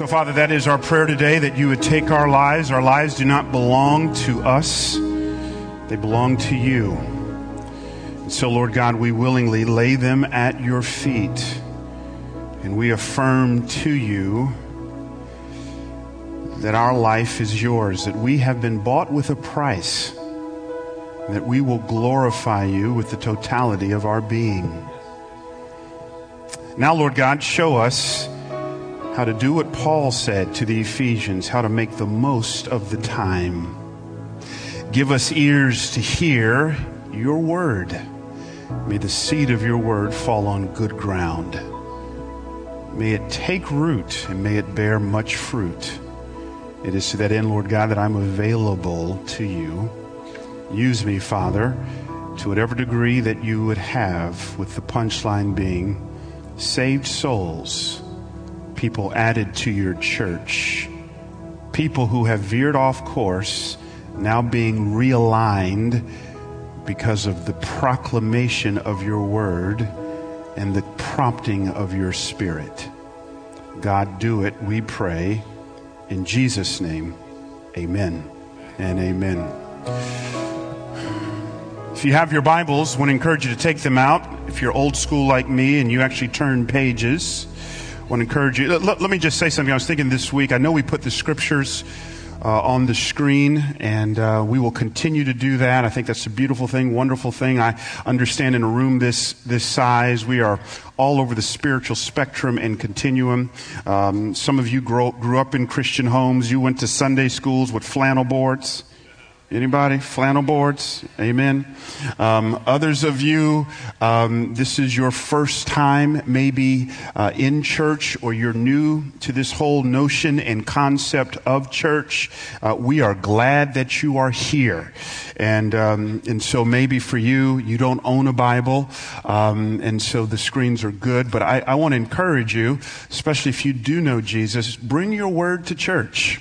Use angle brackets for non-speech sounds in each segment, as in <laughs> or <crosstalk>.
So, Father, that is our prayer today that you would take our lives. Our lives do not belong to us, they belong to you. And so, Lord God, we willingly lay them at your feet. And we affirm to you that our life is yours, that we have been bought with a price, that we will glorify you with the totality of our being. Now, Lord God, show us how to do what Paul said to the Ephesians, how to make the most of the time. Give us ears to hear your word. May the seed of your word fall on good ground. May it take root and may it bear much fruit. It is to that end, Lord God, that I'm available to you. Use me, Father, to whatever degree that you would have, with the punchline being saved souls, people added to your church, people who have veered off course, now being realigned because of the proclamation of your word and the prompting of your spirit. God, do it, we pray. In Jesus' name, amen and amen. If you have your Bibles, I want to encourage you to take them out. If you're old school like me and you actually turn pages, want to encourage you. Let, let me just say something. I was thinking this week, I know we put the scriptures uh, on the screen, and uh, we will continue to do that. I think that's a beautiful thing, wonderful thing. I understand in a room this this size, we are all over the spiritual spectrum and continuum. Um, some of you grow, grew up in Christian homes. You went to Sunday schools with flannel boards. Anybody? Flannel boards? Amen. Um, others of you, um, this is your first time maybe uh, in church or you're new to this whole notion and concept of church. Uh, we are glad that you are here. And, um, and so maybe for you, you don't own a Bible. Um, and so the screens are good. But I, I want to encourage you, especially if you do know Jesus, bring your word to church.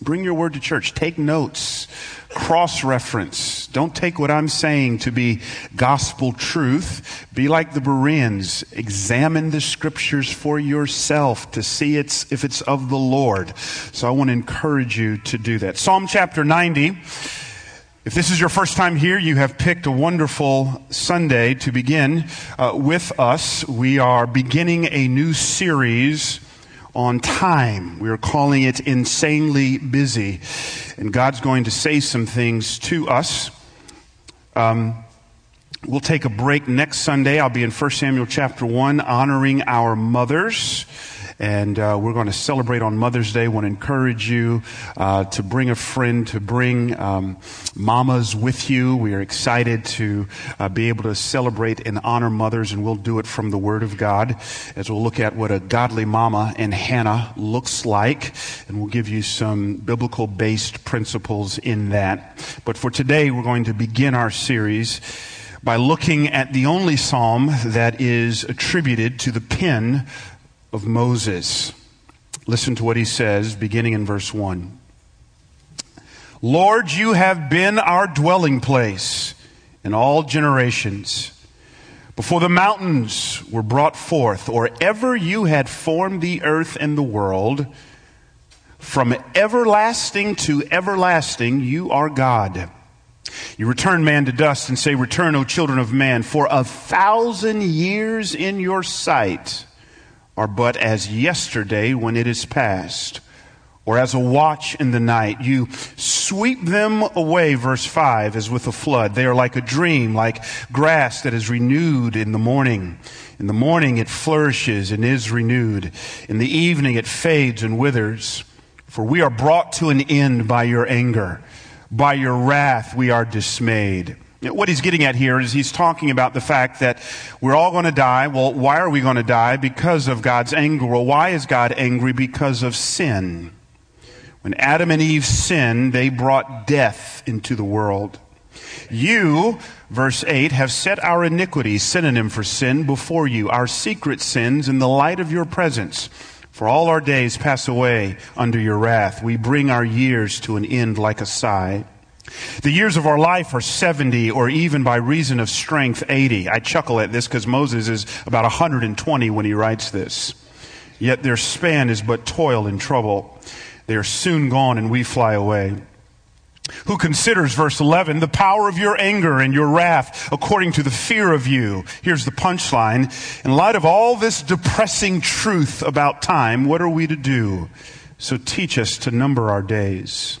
Bring your word to church. Take notes. Cross reference. Don't take what I'm saying to be gospel truth. Be like the Bereans. Examine the scriptures for yourself to see it's, if it's of the Lord. So I want to encourage you to do that. Psalm chapter 90. If this is your first time here, you have picked a wonderful Sunday to begin uh, with us. We are beginning a new series on time. We are calling it insanely busy. And God's going to say some things to us. Um, we'll take a break next Sunday. I'll be in 1 Samuel chapter 1, honoring our mothers. And uh, we're going to celebrate on Mother's Day. I want to encourage you uh, to bring a friend, to bring um, mamas with you. We are excited to uh, be able to celebrate and honor mothers, and we'll do it from the Word of God as we'll look at what a godly mama and Hannah looks like, and we'll give you some biblical based principles in that. But for today, we're going to begin our series by looking at the only psalm that is attributed to the pen of Moses. Listen to what he says, beginning in verse 1. Lord, you have been our dwelling place in all generations. Before the mountains were brought forth, or ever you had formed the earth and the world, from everlasting to everlasting, you are God. You return man to dust and say, Return, O children of man, for a thousand years in your sight are but as yesterday when it is past, or as a watch in the night. You sweep them away, verse 5, as with a flood. They are like a dream, like grass that is renewed in the morning. In the morning it flourishes and is renewed. In the evening it fades and withers. For we are brought to an end by your anger. By your wrath we are dismayed. What he's getting at here is he's talking about the fact that we're all going to die. Well, why are we going to die? Because of God's anger. Well, why is God angry? Because of sin. When Adam and Eve sinned, they brought death into the world. You, verse 8, have set our iniquities, synonym for sin, before you, our secret sins in the light of your presence. For all our days pass away under your wrath. We bring our years to an end like a sigh. The years of our life are 70 or even by reason of strength 80. I chuckle at this because Moses is about 120 when he writes this. Yet their span is but toil and trouble. They are soon gone and we fly away. Who considers, verse 11, the power of your anger and your wrath according to the fear of you? Here's the punchline. In light of all this depressing truth about time, what are we to do? So teach us to number our days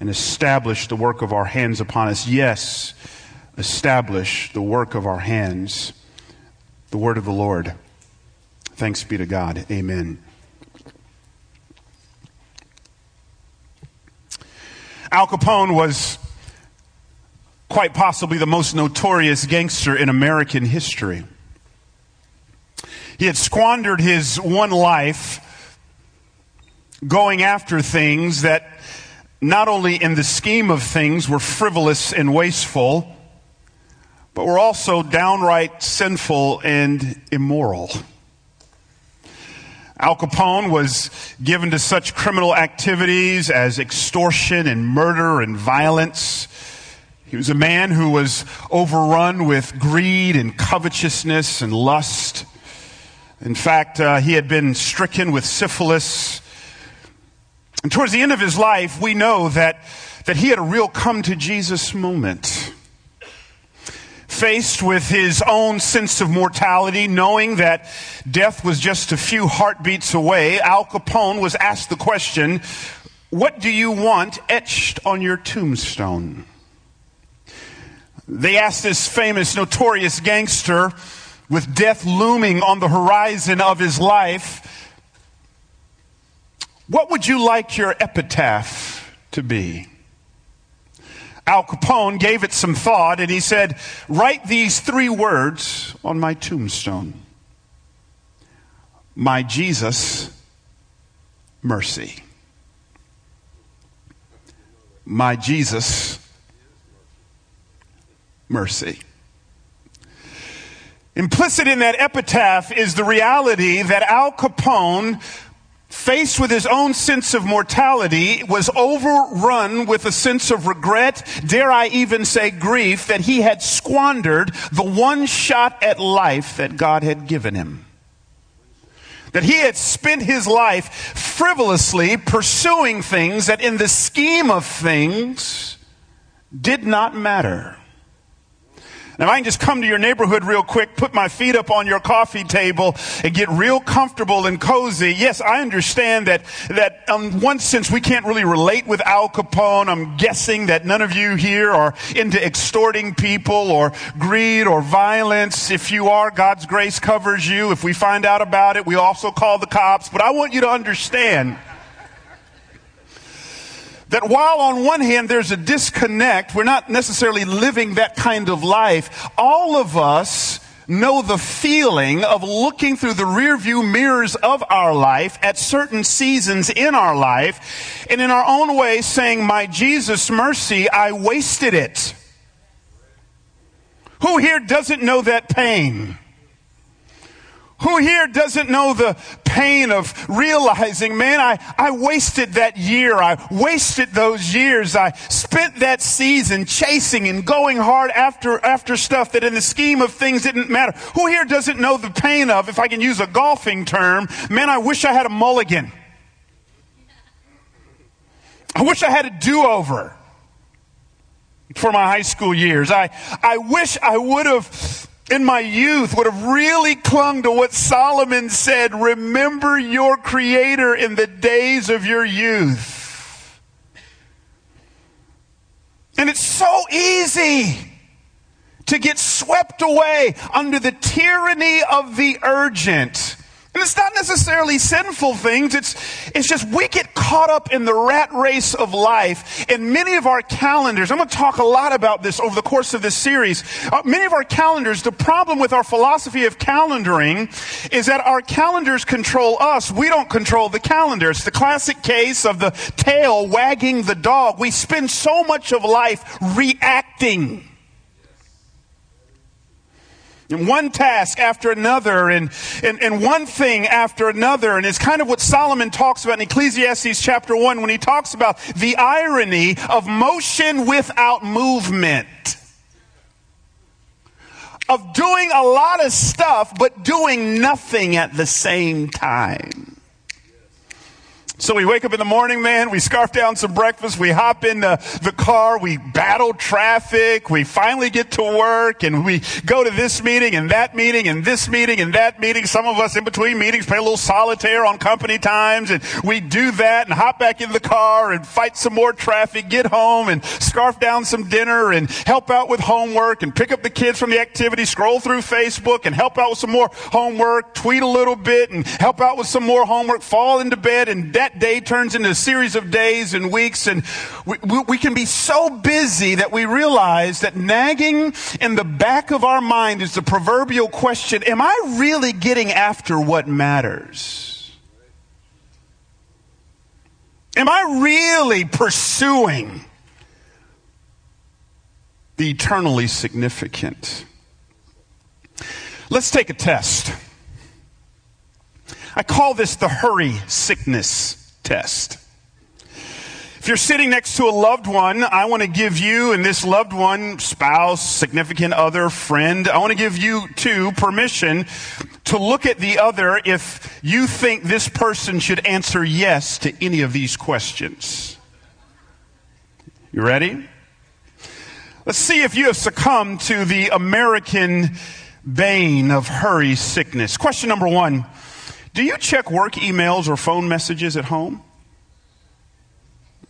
and establish the work of our hands upon us. Yes, establish the work of our hands. The word of the Lord. Thanks be to God. Amen. Al Capone was quite possibly the most notorious gangster in American history. He had squandered his one life going after things that not only in the scheme of things were frivolous and wasteful, but were also downright sinful and immoral. Al Capone was given to such criminal activities as extortion and murder and violence. He was a man who was overrun with greed and covetousness and lust. In fact, uh, he had been stricken with syphilis and towards the end of his life, we know that, that he had a real come to Jesus moment. Faced with his own sense of mortality, knowing that death was just a few heartbeats away, Al Capone was asked the question, What do you want etched on your tombstone? They asked this famous, notorious gangster with death looming on the horizon of his life, what would you like your epitaph to be? Al Capone gave it some thought and he said, Write these three words on my tombstone My Jesus, mercy. My Jesus, mercy. Implicit in that epitaph is the reality that Al Capone faced with his own sense of mortality, was overrun with a sense of regret, dare I even say grief, that he had squandered the one shot at life that God had given him. That he had spent his life frivolously pursuing things that in the scheme of things did not matter. Now, I can just come to your neighborhood real quick, put my feet up on your coffee table, and get real comfortable and cozy. Yes, I understand that, that um, in one sense we can't really relate with Al Capone. I'm guessing that none of you here are into extorting people or greed or violence. If you are, God's grace covers you. If we find out about it, we also call the cops. But I want you to understand that while on one hand there's a disconnect, we're not necessarily living that kind of life, all of us know the feeling of looking through the rearview mirrors of our life at certain seasons in our life and in our own way saying, my Jesus mercy, I wasted it. Who here doesn't know that pain? Who here doesn't know the pain of realizing, man, I, I wasted that year. I wasted those years. I spent that season chasing and going hard after, after stuff that in the scheme of things didn't matter. Who here doesn't know the pain of, if I can use a golfing term, man, I wish I had a mulligan. I wish I had a do-over for my high school years. I, I wish I would have in my youth would have really clung to what Solomon said remember your Creator in the days of your youth. And it's so easy to get swept away under the tyranny of the urgent And it's not necessarily sinful things. It's, it's just we get caught up in the rat race of life. And many of our calendars, I'm going to talk a lot about this over the course of this series. Uh, many of our calendars, the problem with our philosophy of calendaring is that our calendars control us. We don't control the calendar. It's the classic case of the tail wagging the dog. We spend so much of life reacting and one task after another and, and, and one thing after another. And it's kind of what Solomon talks about in Ecclesiastes chapter 1 when he talks about the irony of motion without movement. Of doing a lot of stuff, but doing nothing at the same time. So we wake up in the morning, man, we scarf down some breakfast, we hop in the, the car, we battle traffic, we finally get to work, and we go to this meeting and that meeting and this meeting and that meeting. Some of us in between meetings play a little solitaire on company times, and we do that and hop back in the car and fight some more traffic, get home and scarf down some dinner and help out with homework and pick up the kids from the activity, scroll through Facebook and help out with some more homework, tweet a little bit and help out with some more homework, fall into bed and that that day turns into a series of days and weeks, and we, we, we can be so busy that we realize that nagging in the back of our mind is the proverbial question Am I really getting after what matters? Am I really pursuing the eternally significant? Let's take a test. I call this the hurry sickness test. If you're sitting next to a loved one, I want to give you and this loved one, spouse, significant other, friend, I want to give you two permission to look at the other if you think this person should answer yes to any of these questions. You ready? Let's see if you have succumbed to the American bane of hurry sickness. Question number one. Do you check work emails or phone messages at home?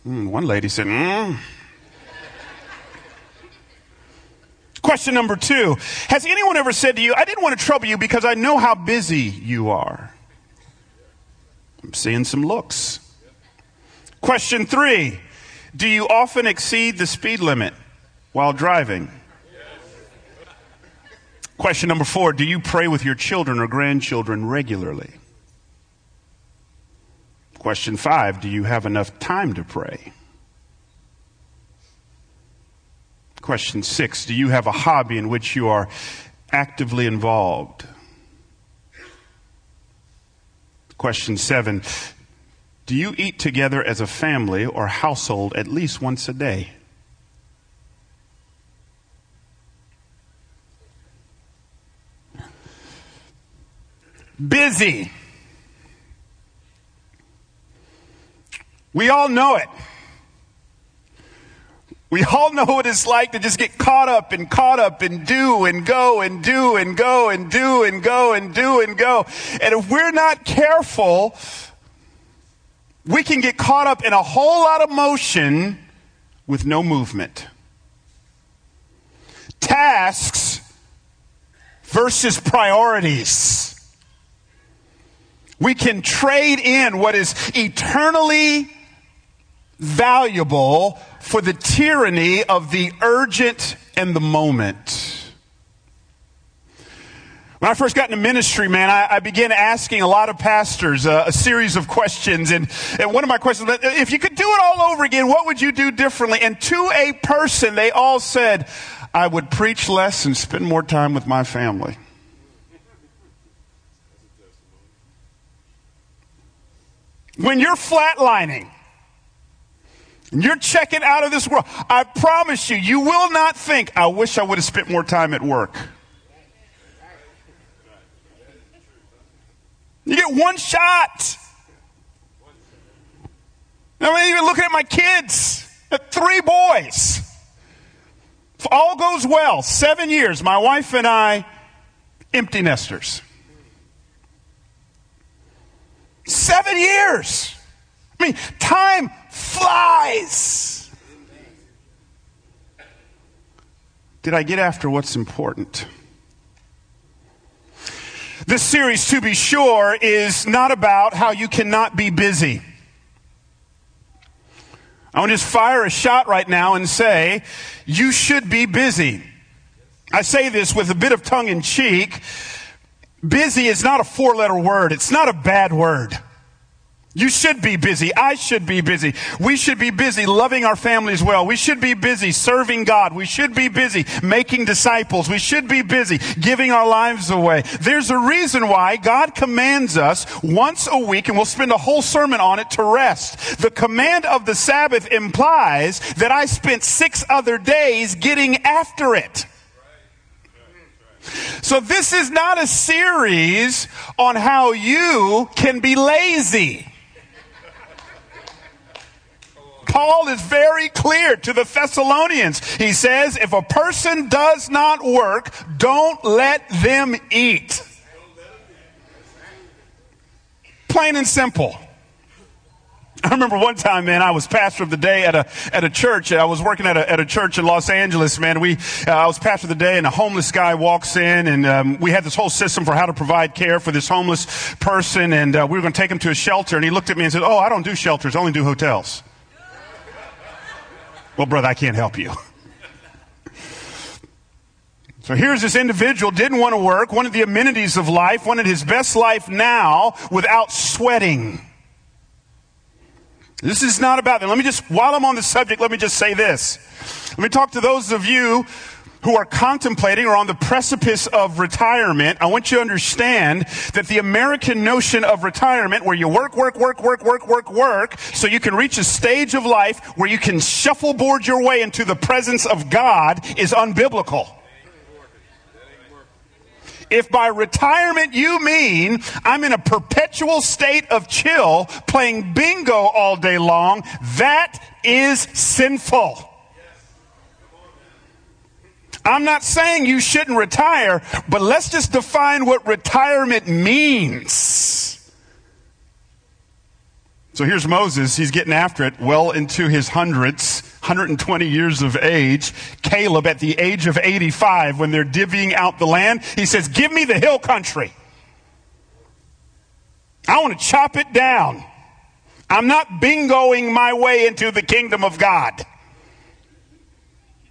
Mm, one lady said, mm. Question number two Has anyone ever said to you, I didn't want to trouble you because I know how busy you are? I'm seeing some looks. Question three Do you often exceed the speed limit while driving? Question number four Do you pray with your children or grandchildren regularly? Question five Do you have enough time to pray? Question six Do you have a hobby in which you are actively involved? Question seven Do you eat together as a family or household at least once a day? Busy. We all know it. We all know what it's like to just get caught up and caught up and do and go and do and go and do and go and do and go. And if we're not careful, we can get caught up in a whole lot of motion with no movement. Tasks versus priorities. We can trade in what is eternally valuable for the tyranny of the urgent and the moment. When I first got into ministry, man, I, I began asking a lot of pastors uh, a series of questions. And, and one of my questions, if you could do it all over again, what would you do differently? And to a person, they all said, I would preach less and spend more time with my family. When you're flatlining, you're checking out of this world. I promise you, you will not think, I wish I would have spent more time at work. You get one shot. I'm even looking at my kids. at Three boys. If all goes well, seven years, my wife and I, empty nesters. Seven years. I mean, time flies. Did I get after what's important? This series, to be sure, is not about how you cannot be busy. I want to just fire a shot right now and say, you should be busy. I say this with a bit of tongue in cheek. Busy is not a four letter word. It's not a bad word. You should be busy. I should be busy. We should be busy loving our families well. We should be busy serving God. We should be busy making disciples. We should be busy giving our lives away. There's a reason why God commands us once a week, and we'll spend a whole sermon on it to rest. The command of the Sabbath implies that I spent six other days getting after it. So this is not a series on how you can be lazy. Paul is very clear to the Thessalonians. He says, if a person does not work, don't let them eat. Plain and simple. I remember one time, man, I was pastor of the day at a, at a church. I was working at a, at a church in Los Angeles, man. We, uh, I was pastor of the day and a homeless guy walks in and, um, we had this whole system for how to provide care for this homeless person and, uh, we were going to take him to a shelter and he looked at me and said, Oh, I don't do shelters. I only do hotels. Well, brother, I can't help you. So here's this individual, didn't want to work, wanted the amenities of life, wanted his best life now without sweating. This is not about that. Let me just, while I'm on the subject, let me just say this. Let me talk to those of you who are contemplating or on the precipice of retirement, I want you to understand that the American notion of retirement, where you work, work, work, work, work, work, work, so you can reach a stage of life where you can shuffleboard your way into the presence of God, is unbiblical. If by retirement you mean I'm in a perpetual state of chill, playing bingo all day long, that is sinful. I'm not saying you shouldn't retire, but let's just define what retirement means. So here's Moses. He's getting after it well into his hundreds, 120 years of age. Caleb, at the age of 85, when they're divvying out the land, he says, Give me the hill country. I want to chop it down. I'm not bingoing my way into the kingdom of God.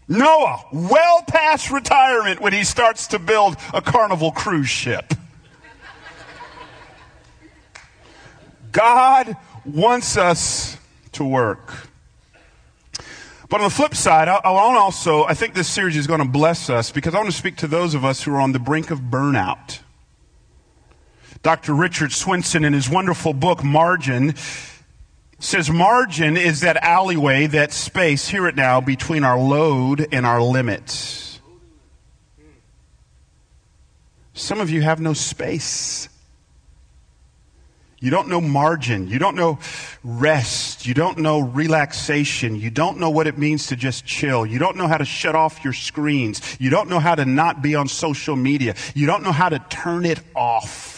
Noah, well past retirement when he starts to build a carnival cruise ship. God wants us to work. But on the flip side, I, I want also, I think this series is going to bless us because I want to speak to those of us who are on the brink of burnout. Dr. Richard Swenson, in his wonderful book, Margin, says margin is that alleyway, that space, hear it now, between our load and our limits. Some of you have no space. You don't know margin. You don't know rest. You don't know relaxation. You don't know what it means to just chill. You don't know how to shut off your screens. You don't know how to not be on social media. You don't know how to turn it off.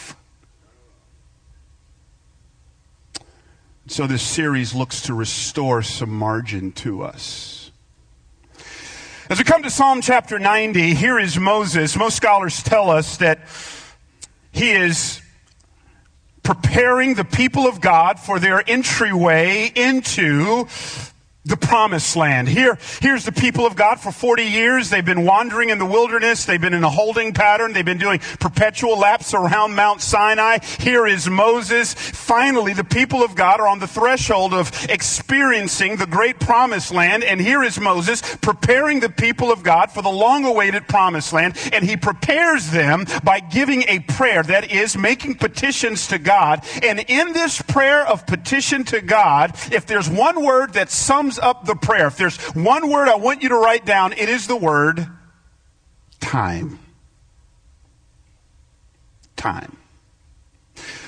So this series looks to restore some margin to us. As we come to Psalm chapter 90, here is Moses. Most scholars tell us that he is preparing the people of God for their entryway into the promised land. Here, here's the people of God for 40 years. They've been wandering in the wilderness. They've been in a holding pattern. They've been doing perpetual laps around Mount Sinai. Here is Moses. Finally, the people of God are on the threshold of experiencing the great promised land. And here is Moses preparing the people of God for the long awaited promised land. And he prepares them by giving a prayer that is making petitions to God. And in this prayer of petition to God, if there's one word that sums sums up the prayer. If there's one word I want you to write down, it is the word time. Time.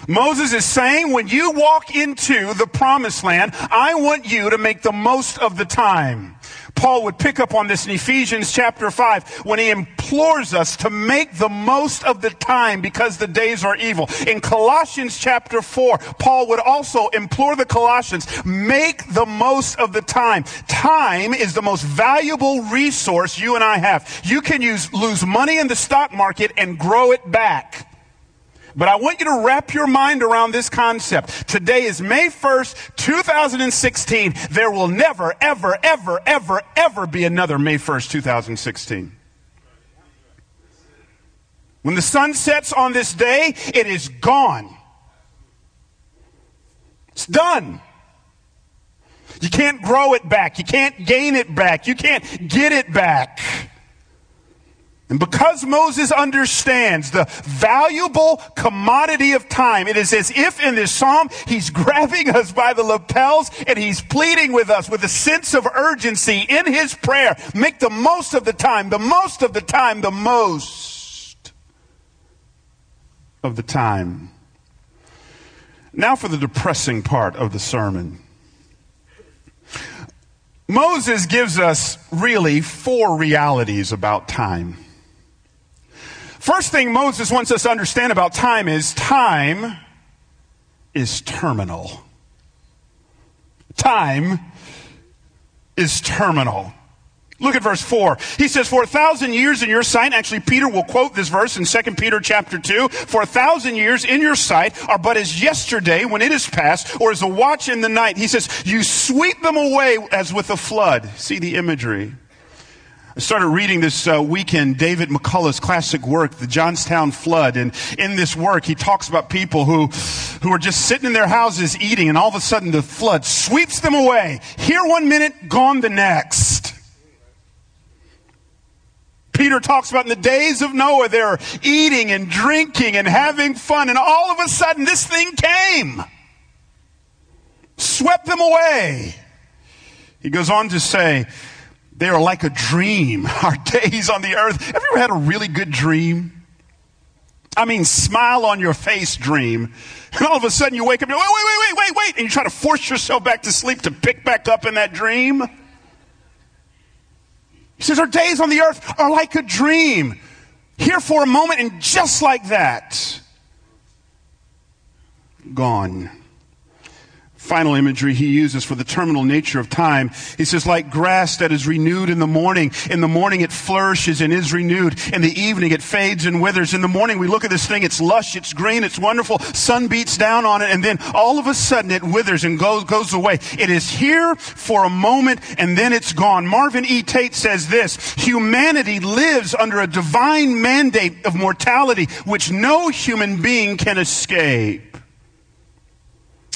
Moses is saying when you walk into the promised land, I want you to make the most of the time. Paul would pick up on this in Ephesians chapter 5 when he implores us to make the most of the time because the days are evil. In Colossians chapter 4, Paul would also implore the Colossians, make the most of the time. Time is the most valuable resource you and I have. You can use, lose money in the stock market and grow it back. But I want you to wrap your mind around this concept. Today is May 1st, 2016. There will never, ever, ever, ever, ever be another May 1st, 2016. When the sun sets on this day, it is gone. It's done. You can't grow it back. You can't gain it back. You can't get it back. And because Moses understands the valuable commodity of time, it is as if in this psalm he's grabbing us by the lapels and he's pleading with us with a sense of urgency in his prayer. Make the most of the time, the most of the time, the most of the time. Now for the depressing part of the sermon. Moses gives us really four realities about time. First thing Moses wants us to understand about time is time is terminal. Time is terminal. Look at verse 4. He says, For a thousand years in your sight, actually Peter will quote this verse in 2 Peter chapter 2, For a thousand years in your sight are but as yesterday when it is past, or as a watch in the night. He says, You sweep them away as with a flood. See the imagery. I started reading this uh, weekend David McCullough's classic work, The Johnstown Flood. And in this work, he talks about people who, who are just sitting in their houses eating, and all of a sudden the flood sweeps them away. Here one minute, gone the next. Peter talks about in the days of Noah, they're eating and drinking and having fun, and all of a sudden this thing came. Swept them away. He goes on to say, they are like a dream. <laughs> Our days on the earth. Have you ever had a really good dream? I mean, smile on your face dream. And all of a sudden you wake up and wait, wait, wait, wait, wait, wait. And you try to force yourself back to sleep to pick back up in that dream. He says, our days on the earth are like a dream. Here for a moment and just like that, gone final imagery he uses for the terminal nature of time. He says, like grass that is renewed in the morning. In the morning it flourishes and is renewed. In the evening it fades and withers. In the morning we look at this thing, it's lush, it's green, it's wonderful. Sun beats down on it and then all of a sudden it withers and goes, goes away. It is here for a moment and then it's gone. Marvin E. Tate says this, humanity lives under a divine mandate of mortality which no human being can escape.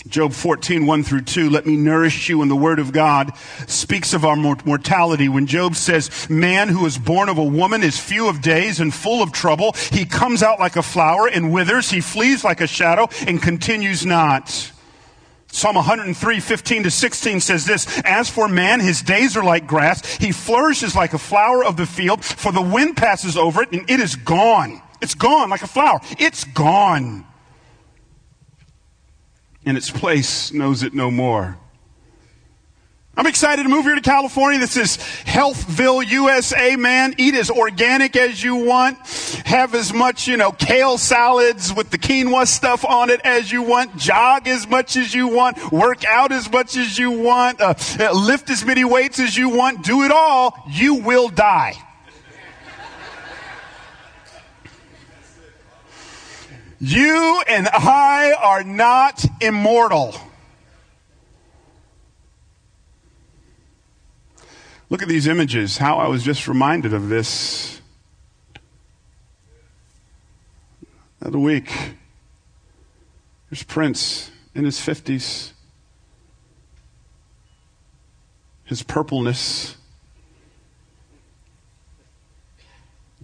Job 14, 1 through 2, let me nourish you in the word of God, speaks of our mortality. When Job says, man who is born of a woman is few of days and full of trouble. He comes out like a flower and withers. He flees like a shadow and continues not. Psalm 103, 15 to 16 says this, As for man, his days are like grass. He flourishes like a flower of the field, for the wind passes over it and it is gone. It's gone like a flower. It's gone and its place knows it no more. I'm excited to move here to California. This is Healthville, USA, man. Eat as organic as you want. Have as much, you know, kale salads with the quinoa stuff on it as you want. Jog as much as you want. Work out as much as you want. Uh, lift as many weights as you want. Do it all. You will die. You and I are not immortal. Look at these images, how I was just reminded of this the week. There's Prince in his 50s. His purpleness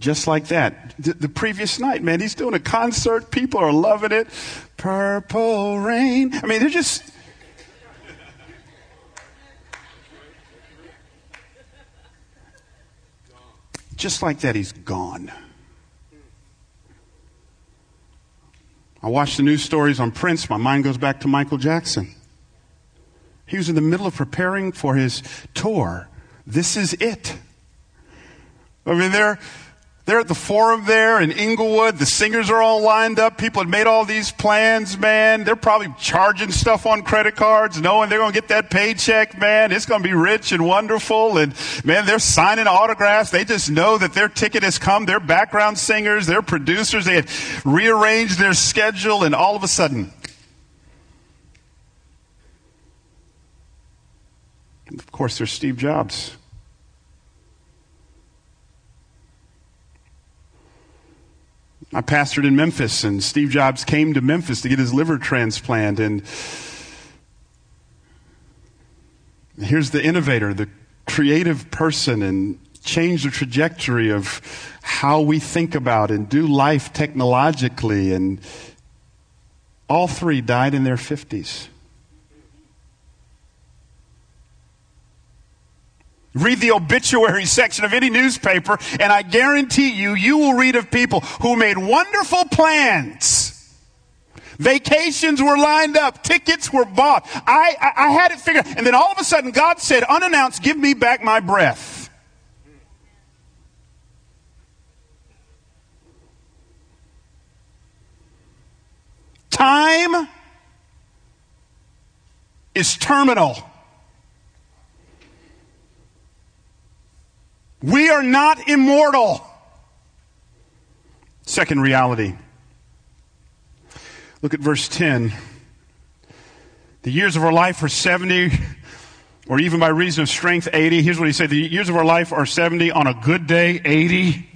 Just like that. The, the, previous night, man, he's doing a concert. People are loving it. Purple rain. I mean, they're just. Just like that, he's gone. I watch the news stories on Prince. My mind goes back to Michael Jackson. He was in the middle of preparing for his tour. This is it. I mean, they're They're at the forum there in Inglewood. The singers are all lined up. People had made all these plans, man. They're probably charging stuff on credit cards, knowing they're going to get that paycheck, man. It's going to be rich and wonderful. And man, they're signing autographs. They just know that their ticket has come. They're background singers. They're producers. They had rearranged their schedule and all of a sudden, of course, there's Steve Jobs. I pastored in Memphis, and Steve Jobs came to Memphis to get his liver transplant. And here's the innovator, the creative person, and change the trajectory of how we think about and do life technologically. And all three died in their 50s. Read the obituary <laughs> section of any newspaper, and I guarantee you, you will read of people who made wonderful plans. Vacations were lined up, tickets were bought. I, I, I had it figured, out. and then all of a sudden, God said, unannounced, "Give me back my breath." Time is terminal. We are not immortal. Second reality. Look at verse 10. The years of our life are 70, or even by reason of strength, 80. Here's what he said The years of our life are 70, on a good day, 80.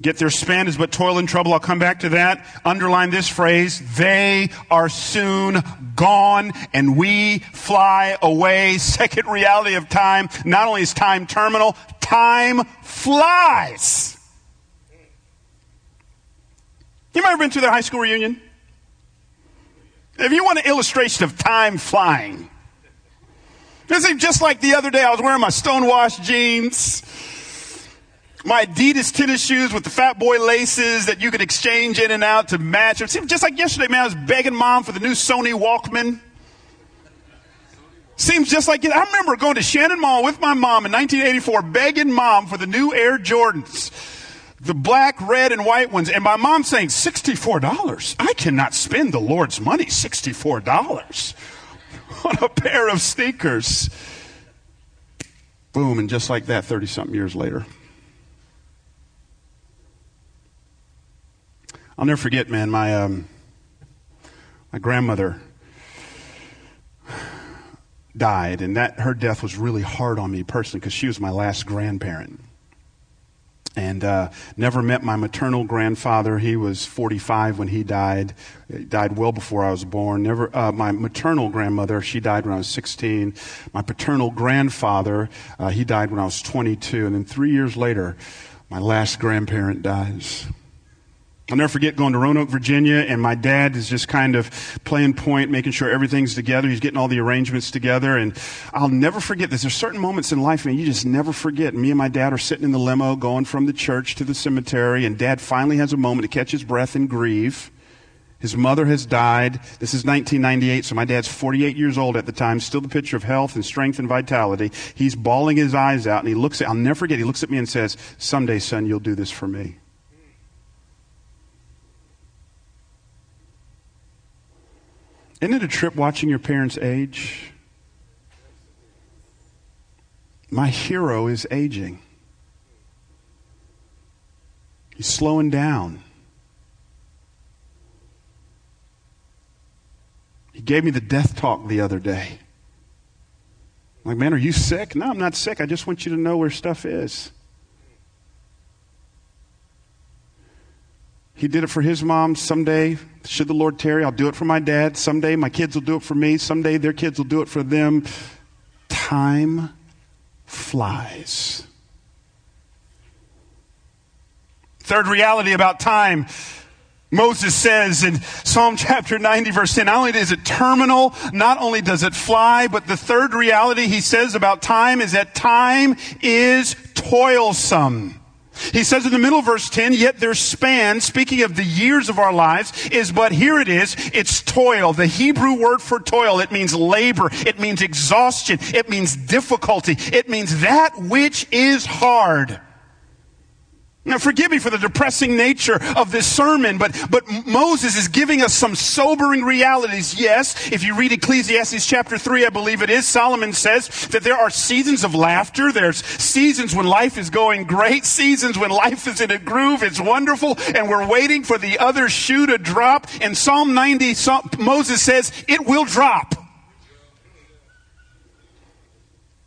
Get their span is but toil and trouble. I'll come back to that. Underline this phrase. They are soon gone and we fly away. Second reality of time. Not only is time terminal, time flies. You might have been to their high school reunion. If you want an illustration of time flying, this is just like the other day. I was wearing my stonewashed jeans my Adidas tennis shoes with the fat boy laces that you could exchange in and out to match. It seemed just like yesterday, man, I was begging mom for the new Sony Walkman. Seems just like it. I remember going to Shannon Mall with my mom in 1984, begging mom for the new Air Jordans. The black, red, and white ones. And my mom saying, $64. I cannot spend the Lord's money, $64 <laughs> on a pair of sneakers. Boom, and just like that, 30 something years later. I'll never forget, man, my, um, my grandmother died, and that her death was really hard on me personally because she was my last grandparent. And uh, never met my maternal grandfather. He was 45 when he died. He died well before I was born. Never. Uh, my maternal grandmother, she died when I was 16. My paternal grandfather, uh, he died when I was 22. And then three years later, my last grandparent dies. I'll never forget going to Roanoke, Virginia, and my dad is just kind of playing point, making sure everything's together. He's getting all the arrangements together. And I'll never forget this. There's certain moments in life, man, you just never forget. Me and my dad are sitting in the limo going from the church to the cemetery, and dad finally has a moment to catch his breath and grieve. His mother has died. This is 1998, so my dad's 48 years old at the time, still the picture of health and strength and vitality. He's bawling his eyes out, and he looks at, I'll never forget, he looks at me and says, Someday, son, you'll do this for me. Isn't it a trip watching your parents age? My hero is aging. He's slowing down. He gave me the death talk the other day. I'm like, man, are you sick? No, I'm not sick. I just want you to know where stuff is. He did it for his mom. Someday, should the Lord tarry, I'll do it for my dad. Someday, my kids will do it for me. Someday, their kids will do it for them. Time flies. Third reality about time. Moses says in Psalm chapter 90 verse 10, not only is it terminal, not only does it fly, but the third reality he says about time is that time is toilsome. He says in the middle of verse 10, yet their span, speaking of the years of our lives, is but here it is, it's toil. The Hebrew word for toil, it means labor, it means exhaustion, it means difficulty, it means that which is hard. Now, forgive me for the depressing nature of this sermon, but, but Moses is giving us some sobering realities. Yes, if you read Ecclesiastes chapter 3, I believe it is, Solomon says that there are seasons of laughter. There's seasons when life is going great, seasons when life is in a groove, it's wonderful, and we're waiting for the other shoe to drop. In Psalm 90, Moses says, it will drop.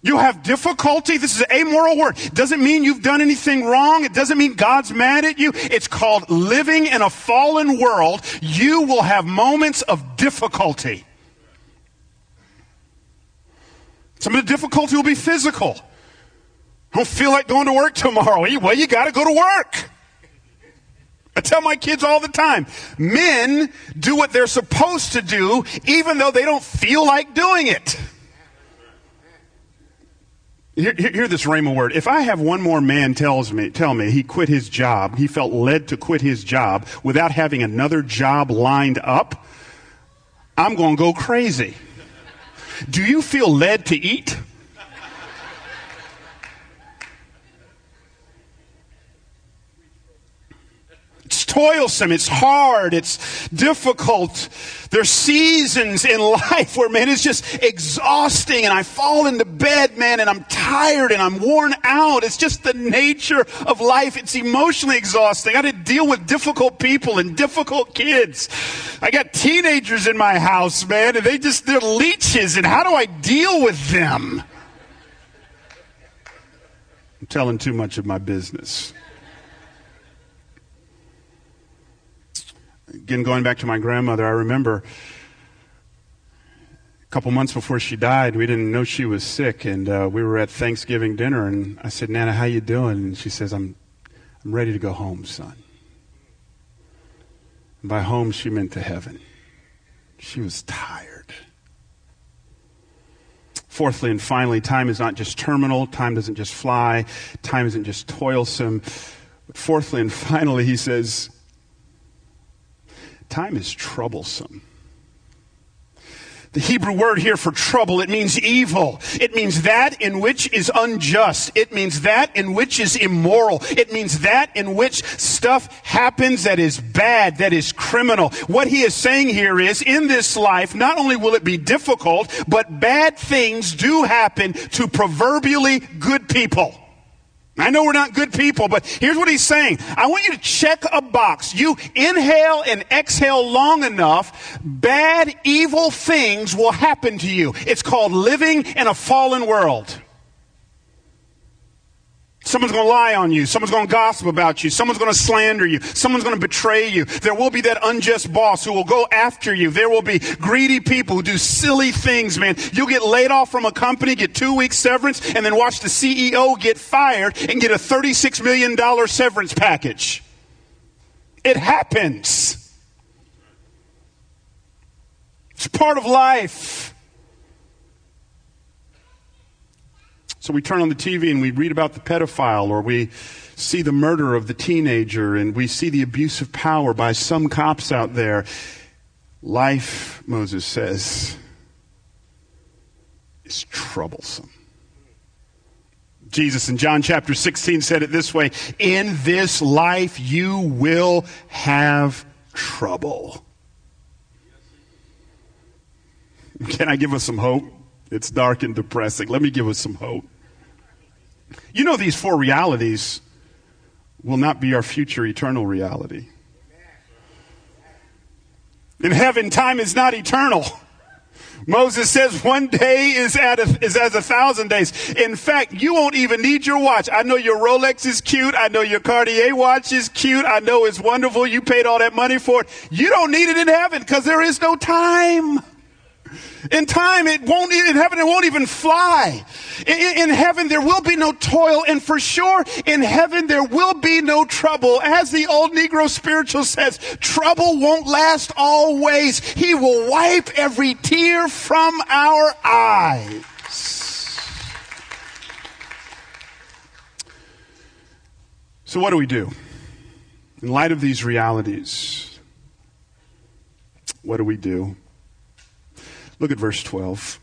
You have difficulty. This is an amoral word. Doesn't mean you've done anything wrong. It doesn't mean God's mad at you. It's called living in a fallen world. You will have moments of difficulty. Some of the difficulty will be physical. I don't feel like going to work tomorrow. Well, you got to go to work. I tell my kids all the time men do what they're supposed to do, even though they don't feel like doing it. Hear, hear, this Rhema word. If I have one more man tells me, tell me he quit his job, he felt led to quit his job without having another job lined up, I'm going to go crazy. Do you feel led to eat? Toilsome. It's hard. It's difficult. There's seasons in <laughs> life where, man, it's just exhausting and I fall into bed, man, and I'm tired and I'm worn out. It's just the nature of life. It's emotionally exhausting. I had to deal with difficult people and difficult kids. I got teenagers in my house, man, and they just, they're leeches and how do I deal with them? I'm telling too much of my business. Again, going back to my grandmother, I remember a couple months before she died, we didn't know she was sick, and uh, we were at Thanksgiving dinner, and I said, "Nana, how you doing?" And she says, "I'm, I'm ready to go home, son." And by home, she meant to heaven. She was tired. Fourthly and finally, time is not just terminal. Time doesn't just fly. Time isn't just toilsome. But fourthly and <laughs> finally, he says, Time is troublesome. The Hebrew word here for trouble, it means evil. It means that in which is unjust. It means that in which is immoral. It means that in which stuff happens that is bad, that is criminal. What he is saying here is, in this life, not only will it be difficult, but bad things do happen to proverbially good people. I know we're not good people, but here's what he's saying. I want you to check a box. You inhale and exhale long enough, bad, evil things will happen to you. It's called living in a fallen world. Someone's going to lie on you. Someone's going to gossip about you. Someone's going to slander you. Someone's going to betray you. There will be that unjust boss who will go after you. There will be greedy people who do silly things, man. You'll get laid off from a company, get two weeks severance, and then watch the CEO get fired and get a $36 million severance package. It happens. It's part of life. So we turn on the TV and we read about the pedophile or we see the murder of the teenager and we see the abuse of power by some cops out there. Life, Moses says, is troublesome. Jesus in John chapter 16 said it this way In this life you will have trouble. Can I give us some hope? It's dark and depressing. Let me give us some hope. You know, these four realities will not be our future eternal reality. In heaven, time is not eternal. Moses says one day is, a, is as a thousand days. In fact, you won't even need your watch. I know your Rolex is cute. I know your Cartier watch is cute. I know it's wonderful. You paid all that money for it. You don't need it in heaven because there is no time. In time, it won't, in heaven, it won't even fly. In, in, heaven, there will be no toil. And for sure, in heaven, there will be no trouble. As the old Negro spiritual says, trouble won't last always. He will wipe every tear from our eyes. So, what do we do? In light of these realities, what do we do? Look at verse 12.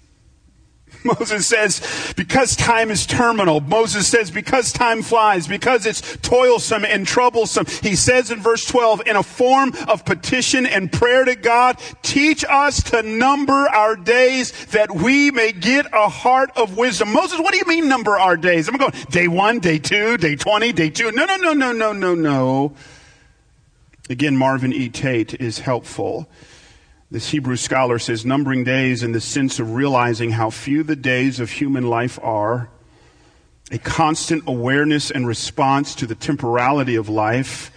Moses says, because time is terminal. Moses says, because time flies, because it's toilsome and troublesome. He says in verse 12, in a form of petition and prayer to God, teach us to number our days that we may get a heart of wisdom. Moses, what do you mean number our days? I'm going, day one, day two, day 20, day two. No, no, no, no, no, no, no. Again, Marvin E. Tate is helpful. This Hebrew scholar says numbering days in the sense of realizing how few the days of human life are, a constant awareness and response to the temporality of life,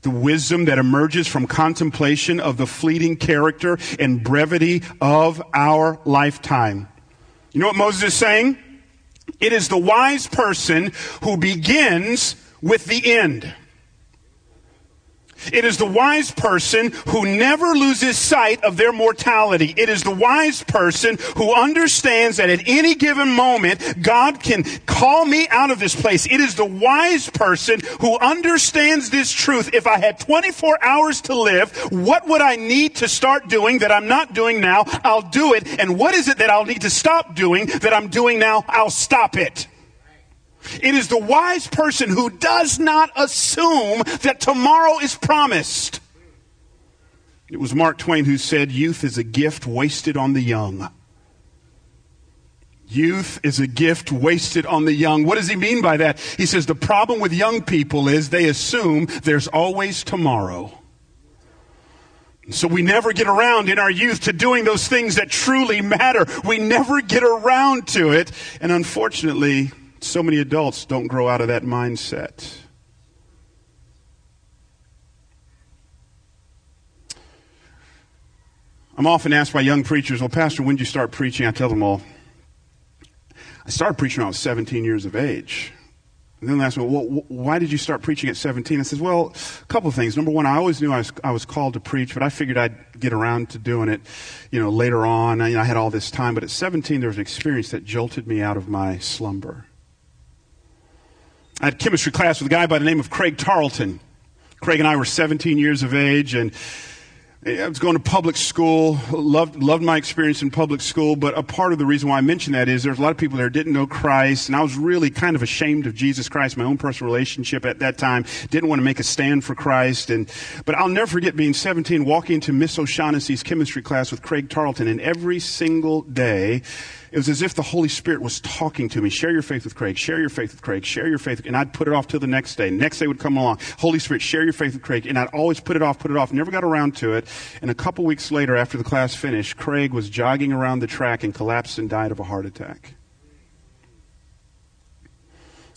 the wisdom that emerges from contemplation of the fleeting character and brevity of our lifetime. You know what Moses is saying? It is the wise person who begins with the end. It is the wise person who never loses sight of their mortality. It is the wise person who understands that at any given moment, God can call me out of this place. It is the wise person who understands this truth. If I had 24 hours to live, what would I need to start doing that I'm not doing now? I'll do it. And what is it that I'll need to stop doing that I'm doing now? I'll stop it. It is the wise person who does not assume that tomorrow is promised. It was Mark Twain who said, Youth is a gift wasted on the young. Youth is a gift wasted on the young. What does he mean by that? He says the problem with young people is they assume there's always tomorrow. So we never get around in our youth to doing those things that truly matter. We never get around to it. And unfortunately, so many adults don't grow out of that mindset. I'm often asked by young preachers, well, Pastor, when did you start preaching? I tell them, all, I started preaching when I was 17 years of age. And then they ask me, well, why did you start preaching at 17? I says, well, a couple of things. Number one, I always knew I was, I was called to preach, but I figured I'd get around to doing it, you know, later on. I, you know, I had all this time, but at 17, there was an experience that jolted me out of my slumber. I had chemistry class with a guy by the name of Craig Tarleton. Craig and I were 17 years of age, and I was going to public school, loved, loved my experience in public school, but a part of the reason why I mention that is there's a lot of people there didn't know Christ, and I was really kind of ashamed of Jesus Christ, my own personal relationship at that time. Didn't want to make a stand for Christ, and, but I'll never forget being 17, walking into Miss O'Shaughnessy's chemistry class with Craig Tarleton, and every single day, it was as if the Holy Spirit was talking to me. Share your faith with Craig. Share your faith with Craig. Share your faith. And I'd put it off till the next day. Next day would come along. Holy Spirit, share your faith with Craig. And I'd always put it off, put it off. Never got around to it. And a couple weeks later, after the class finished, Craig was jogging around the track and collapsed and died of a heart attack.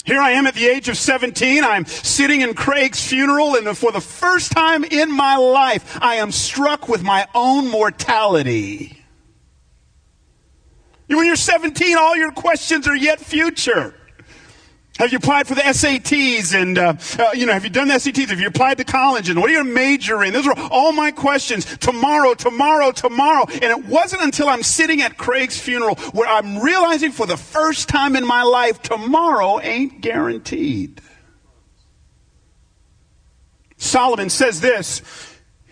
Here I am at the age of 17. I'm sitting in Craig's funeral, and for the first time in my life, I am struck with my own mortality. When you're 17, all your questions are yet future. Have you applied for the SATs and, uh, uh, you know, have you done the SATs? Have you applied to college and what are you going to major in? Those are all my questions. Tomorrow, tomorrow, tomorrow. And it wasn't until I'm sitting at Craig's funeral where I'm realizing for the first time in my life, tomorrow ain't guaranteed. Solomon says this,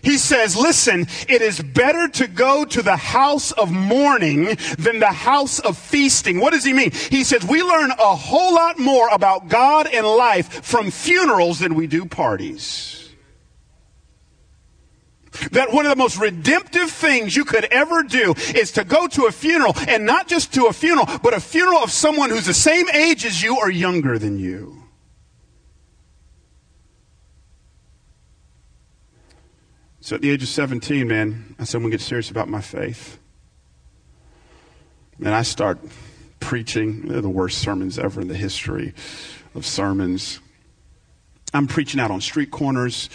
he says, listen, it is better to go to the house of mourning than the house of feasting. What does he mean? He says, we learn a whole lot more about God and life from funerals than we do parties. That one of the most redemptive things you could ever do is to go to a funeral and not just to a funeral, but a funeral of someone who's the same age as you or younger than you. So at the age of 17, man, I said, I'm going to get serious about my faith. And I start preaching the worst sermons ever in the history of sermons. I'm preaching out on street corners.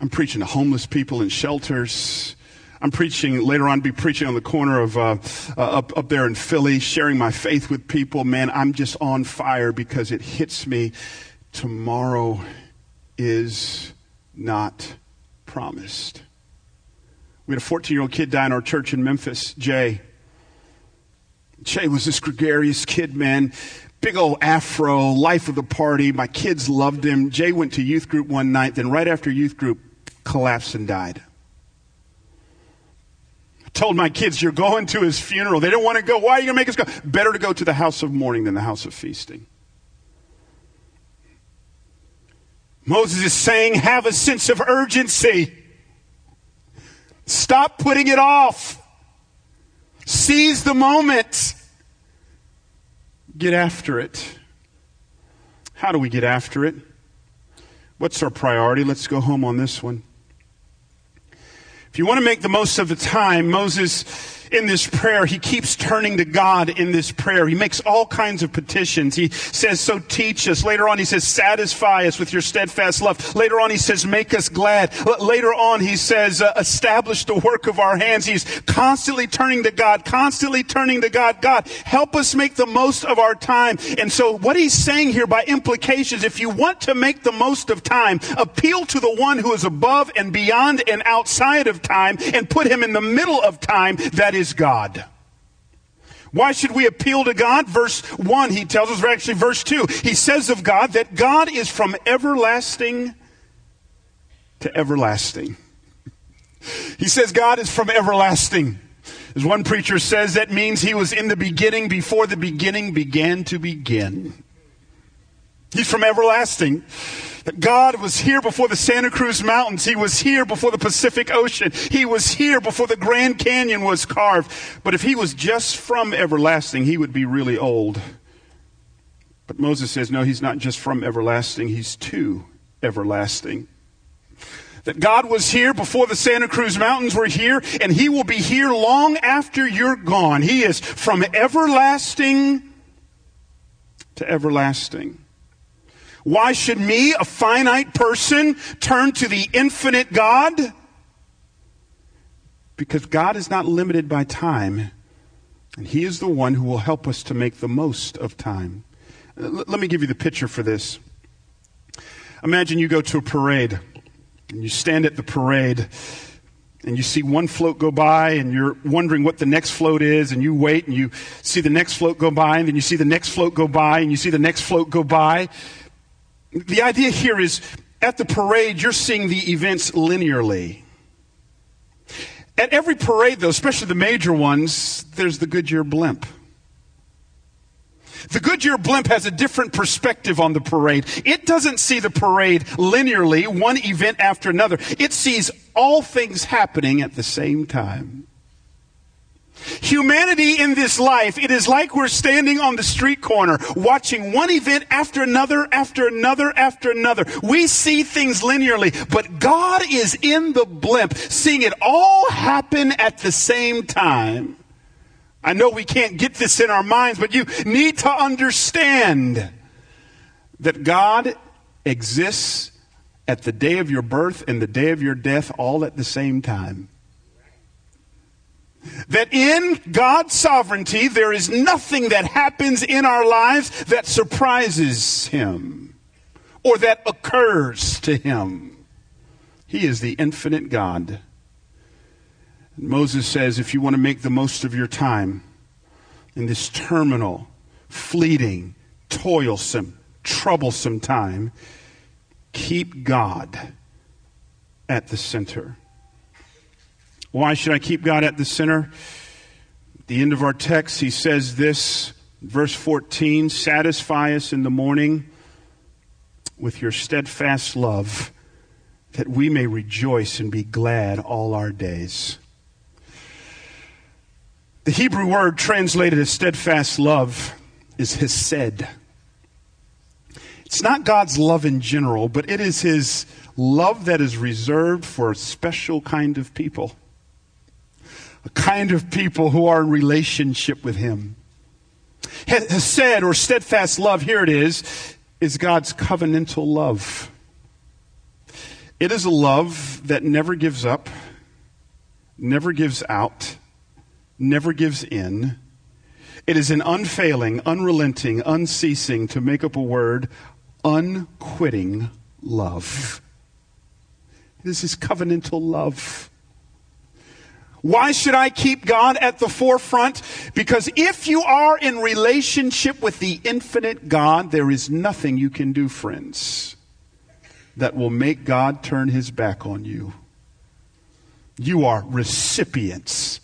I'm preaching to homeless people in shelters. I'm preaching later on, be preaching on the corner of uh, uh, up up there in Philly, sharing my faith with people. Man, I'm just on fire because it hits me. Tomorrow is not promised. We had a 14 year old kid die in our church in Memphis, Jay. Jay was this gregarious kid, man. Big old afro, life of the party. My kids loved him. Jay went to youth group one night, then right after youth group, collapsed and died told my kids, You're going to his funeral. They didn't want to go. Why are you going to make us go? Better to go to the house of mourning than the house of feasting. Moses is saying, Have a sense of urgency. Stop putting it off. Seize the moment. Get after it. How do we get after it? What's our priority? Let's go home on this one. If you want to make the most of the time, Moses in this prayer, he keeps turning to God in this prayer. He makes all kinds of petitions. He says, so teach us. Later on, he says, satisfy us with your steadfast love. Later on, he says, make us glad. Later on, he says, uh, establish the work of our hands. He's constantly turning to God, constantly turning to God. God, help us make the most of our time. And so what he's saying here by implications, if you want to make the most of time, appeal to the one who is above and beyond and outside of time and put him in the middle of time. That is is God. Why should we appeal to God? Verse 1, he tells us, actually verse 2, he says of God that God is from everlasting to everlasting. He says God is from everlasting. As one preacher says, that means he was in the beginning before the beginning began to begin. He's from everlasting. God was here before the Santa Cruz Mountains. He was here before the Pacific Ocean. He was here before the Grand Canyon was carved. But if he was just from everlasting, he would be really old. But Moses says, no, he's not just from everlasting, he's to everlasting. That God was here before the Santa Cruz Mountains were here, and he will be here long after you're gone. He is from everlasting to everlasting. Why should me, a finite person, turn to the infinite God? Because God is not limited by time, and He is the one who will help us to make the most of time. Uh, let me give you the picture for this. Imagine you go to a parade, and you stand at the parade, and you see one float go by and you're wondering what the next float is and you wait and you see the next float go by and then you see the next float go by and you see the next float go by the idea here is at the parade, you're seeing the events linearly. At every parade, though, especially the major ones, there's the Goodyear blimp. The Goodyear blimp has a different perspective on the parade. It doesn't see the parade linearly, one event after another. It sees all things happening at the same time. Humanity in this life, it is like we're standing on the street corner watching one event after another, after another, after another. We see things linearly, but God is in the blimp, seeing it all happen at the same time. I know we can't get this in our minds, but you need to understand that God exists at the day of your birth and the day of your death all at the same time. That in God's sovereignty, there is nothing that happens in our lives that surprises Him or that occurs to Him. He is the infinite God. And Moses says if you want to make the most of your time in this terminal, fleeting, toilsome, troublesome time, keep God at the center. Why should I keep God at the center? At the end of our text, he says this, verse 14 Satisfy us in the morning with your steadfast love, that we may rejoice and be glad all our days. The Hebrew word translated as steadfast love is hesed. It's not God's love in general, but it is his love that is reserved for a special kind of people a kind of people who are in relationship with Him. Hesed or steadfast love, here it is, is God's covenantal love. It is a love that never gives up, never gives out, never gives in. It is an unfailing, unrelenting, unceasing, to make up a word, unquitting love. This is covenantal love. Why should I keep God at the forefront? Because if you are in relationship with the infinite God, there is nothing you can do, friends, that will make God turn his back on you. You are recipients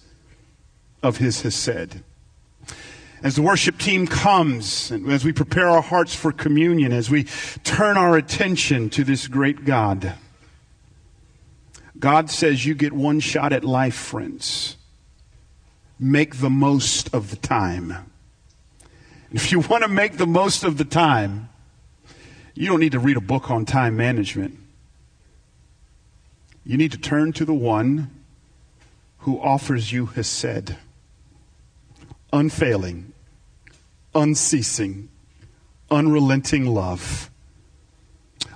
of his Hesed. As the worship team comes, and as we prepare our hearts for communion, as we turn our attention to this great God, God says you get one shot at life, friends. Make the most of the time. If you want to make the most of the time, you don't need to read a book on time management. You need to turn to the one who offers you Hesed, unfailing, unceasing, unrelenting love.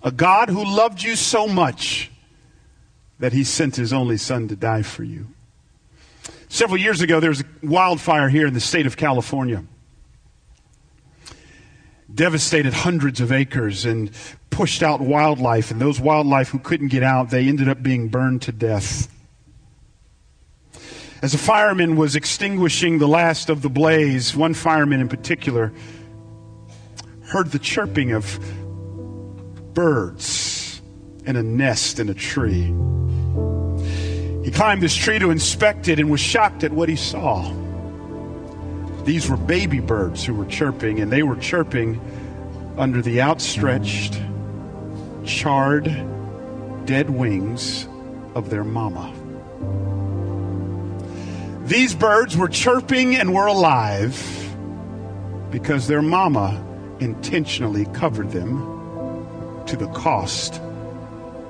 A God who loved you so much that he sent his only son to die for you. Several years ago, there was a wildfire here in the state of California. Devastated hundreds of acres and pushed out wildlife, and those wildlife who couldn't get out, they ended up being burned to death. As a fireman was extinguishing the last of the blaze, one fireman in particular heard the chirping of birds in a nest in a tree. He climbed this tree to inspect it and was shocked at what he saw. These were baby birds who were chirping, and they were chirping under the outstretched, charred, dead wings of their mama. These birds were chirping and were alive because their mama intentionally covered them to the cost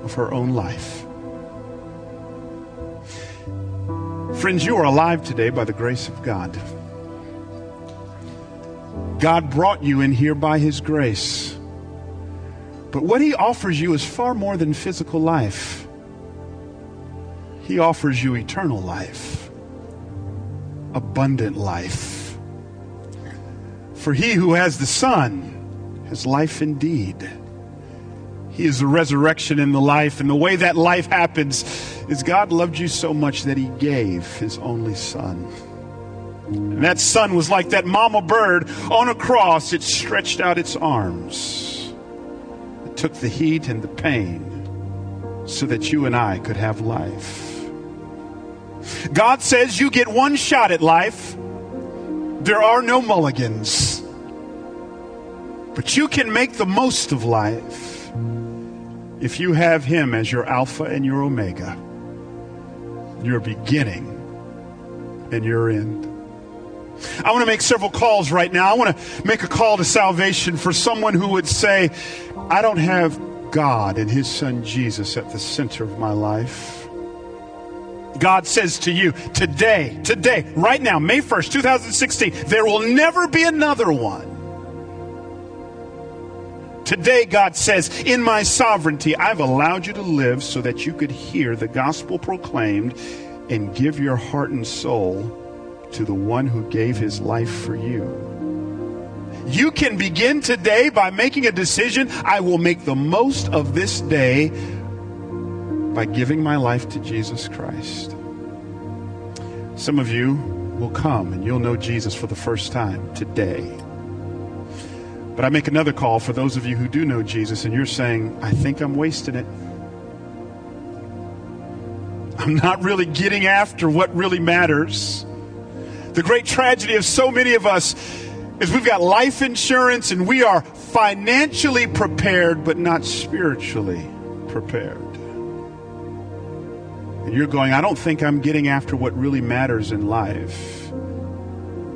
of her own life. Friends, you are alive today by the grace of God. God brought you in here by His grace. But what He offers you is far more than physical life, He offers you eternal life abundant life. For he who has the Son has life indeed. He is the resurrection and the life. And the way that life happens is God loved you so much that he gave his only Son. And that Son was like that mama bird on a cross. It stretched out its arms. It took the heat and the pain so that you and I could have life. God says you get one shot at life. There are no mulligans. But you can make the most of life if you have Him as your Alpha and your Omega, your beginning and your end. I want to make several calls right now. I want to make a call to salvation for someone who would say, I don't have God and His Son Jesus at the center of my life. God says to you today, today, right now, May 1st, 2016, there will never be another one. Today, God says, in my sovereignty, I've allowed you to live so that you could hear the gospel proclaimed and give your heart and soul to the one who gave his life for you. You can begin today by making a decision. I will make the most of this day by giving my life to Jesus Christ. Some of you will come and you'll know Jesus for the first time today. But I make another call for those of you who do know Jesus and you're saying, I think I'm wasting it. I'm not really getting after what really matters. The great tragedy of so many of us is we've got life insurance and we are financially prepared, but not spiritually prepared. And you're going, I don't think I'm getting after what really matters in life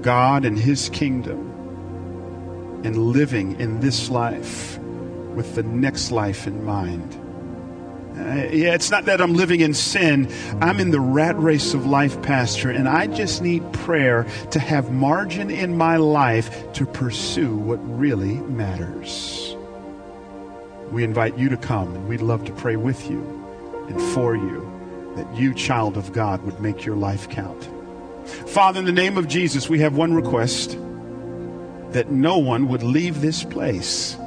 God and His kingdom, and living in this life with the next life in mind. Uh, yeah, it's not that I'm living in sin. I'm in the rat race of life, Pastor, and I just need prayer to have margin in my life to pursue what really matters. We invite you to come, and we'd love to pray with you and for you that you, child of God, would make your life count. Father, in the name of Jesus, we have one request that no one would leave this place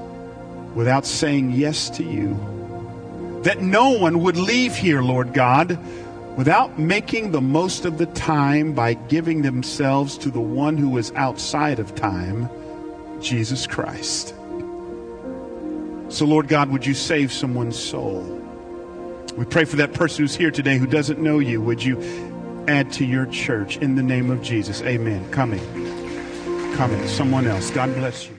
without saying yes to you. That no one would leave here, Lord God, without making the most of the time by giving themselves to the one who is outside of time, Jesus Christ. So, Lord God, would you save someone's soul? We pray for that person who's here today who doesn't know you. Would you add to your church in the name of Jesus. Amen. Coming. Coming. Someone else. God bless you.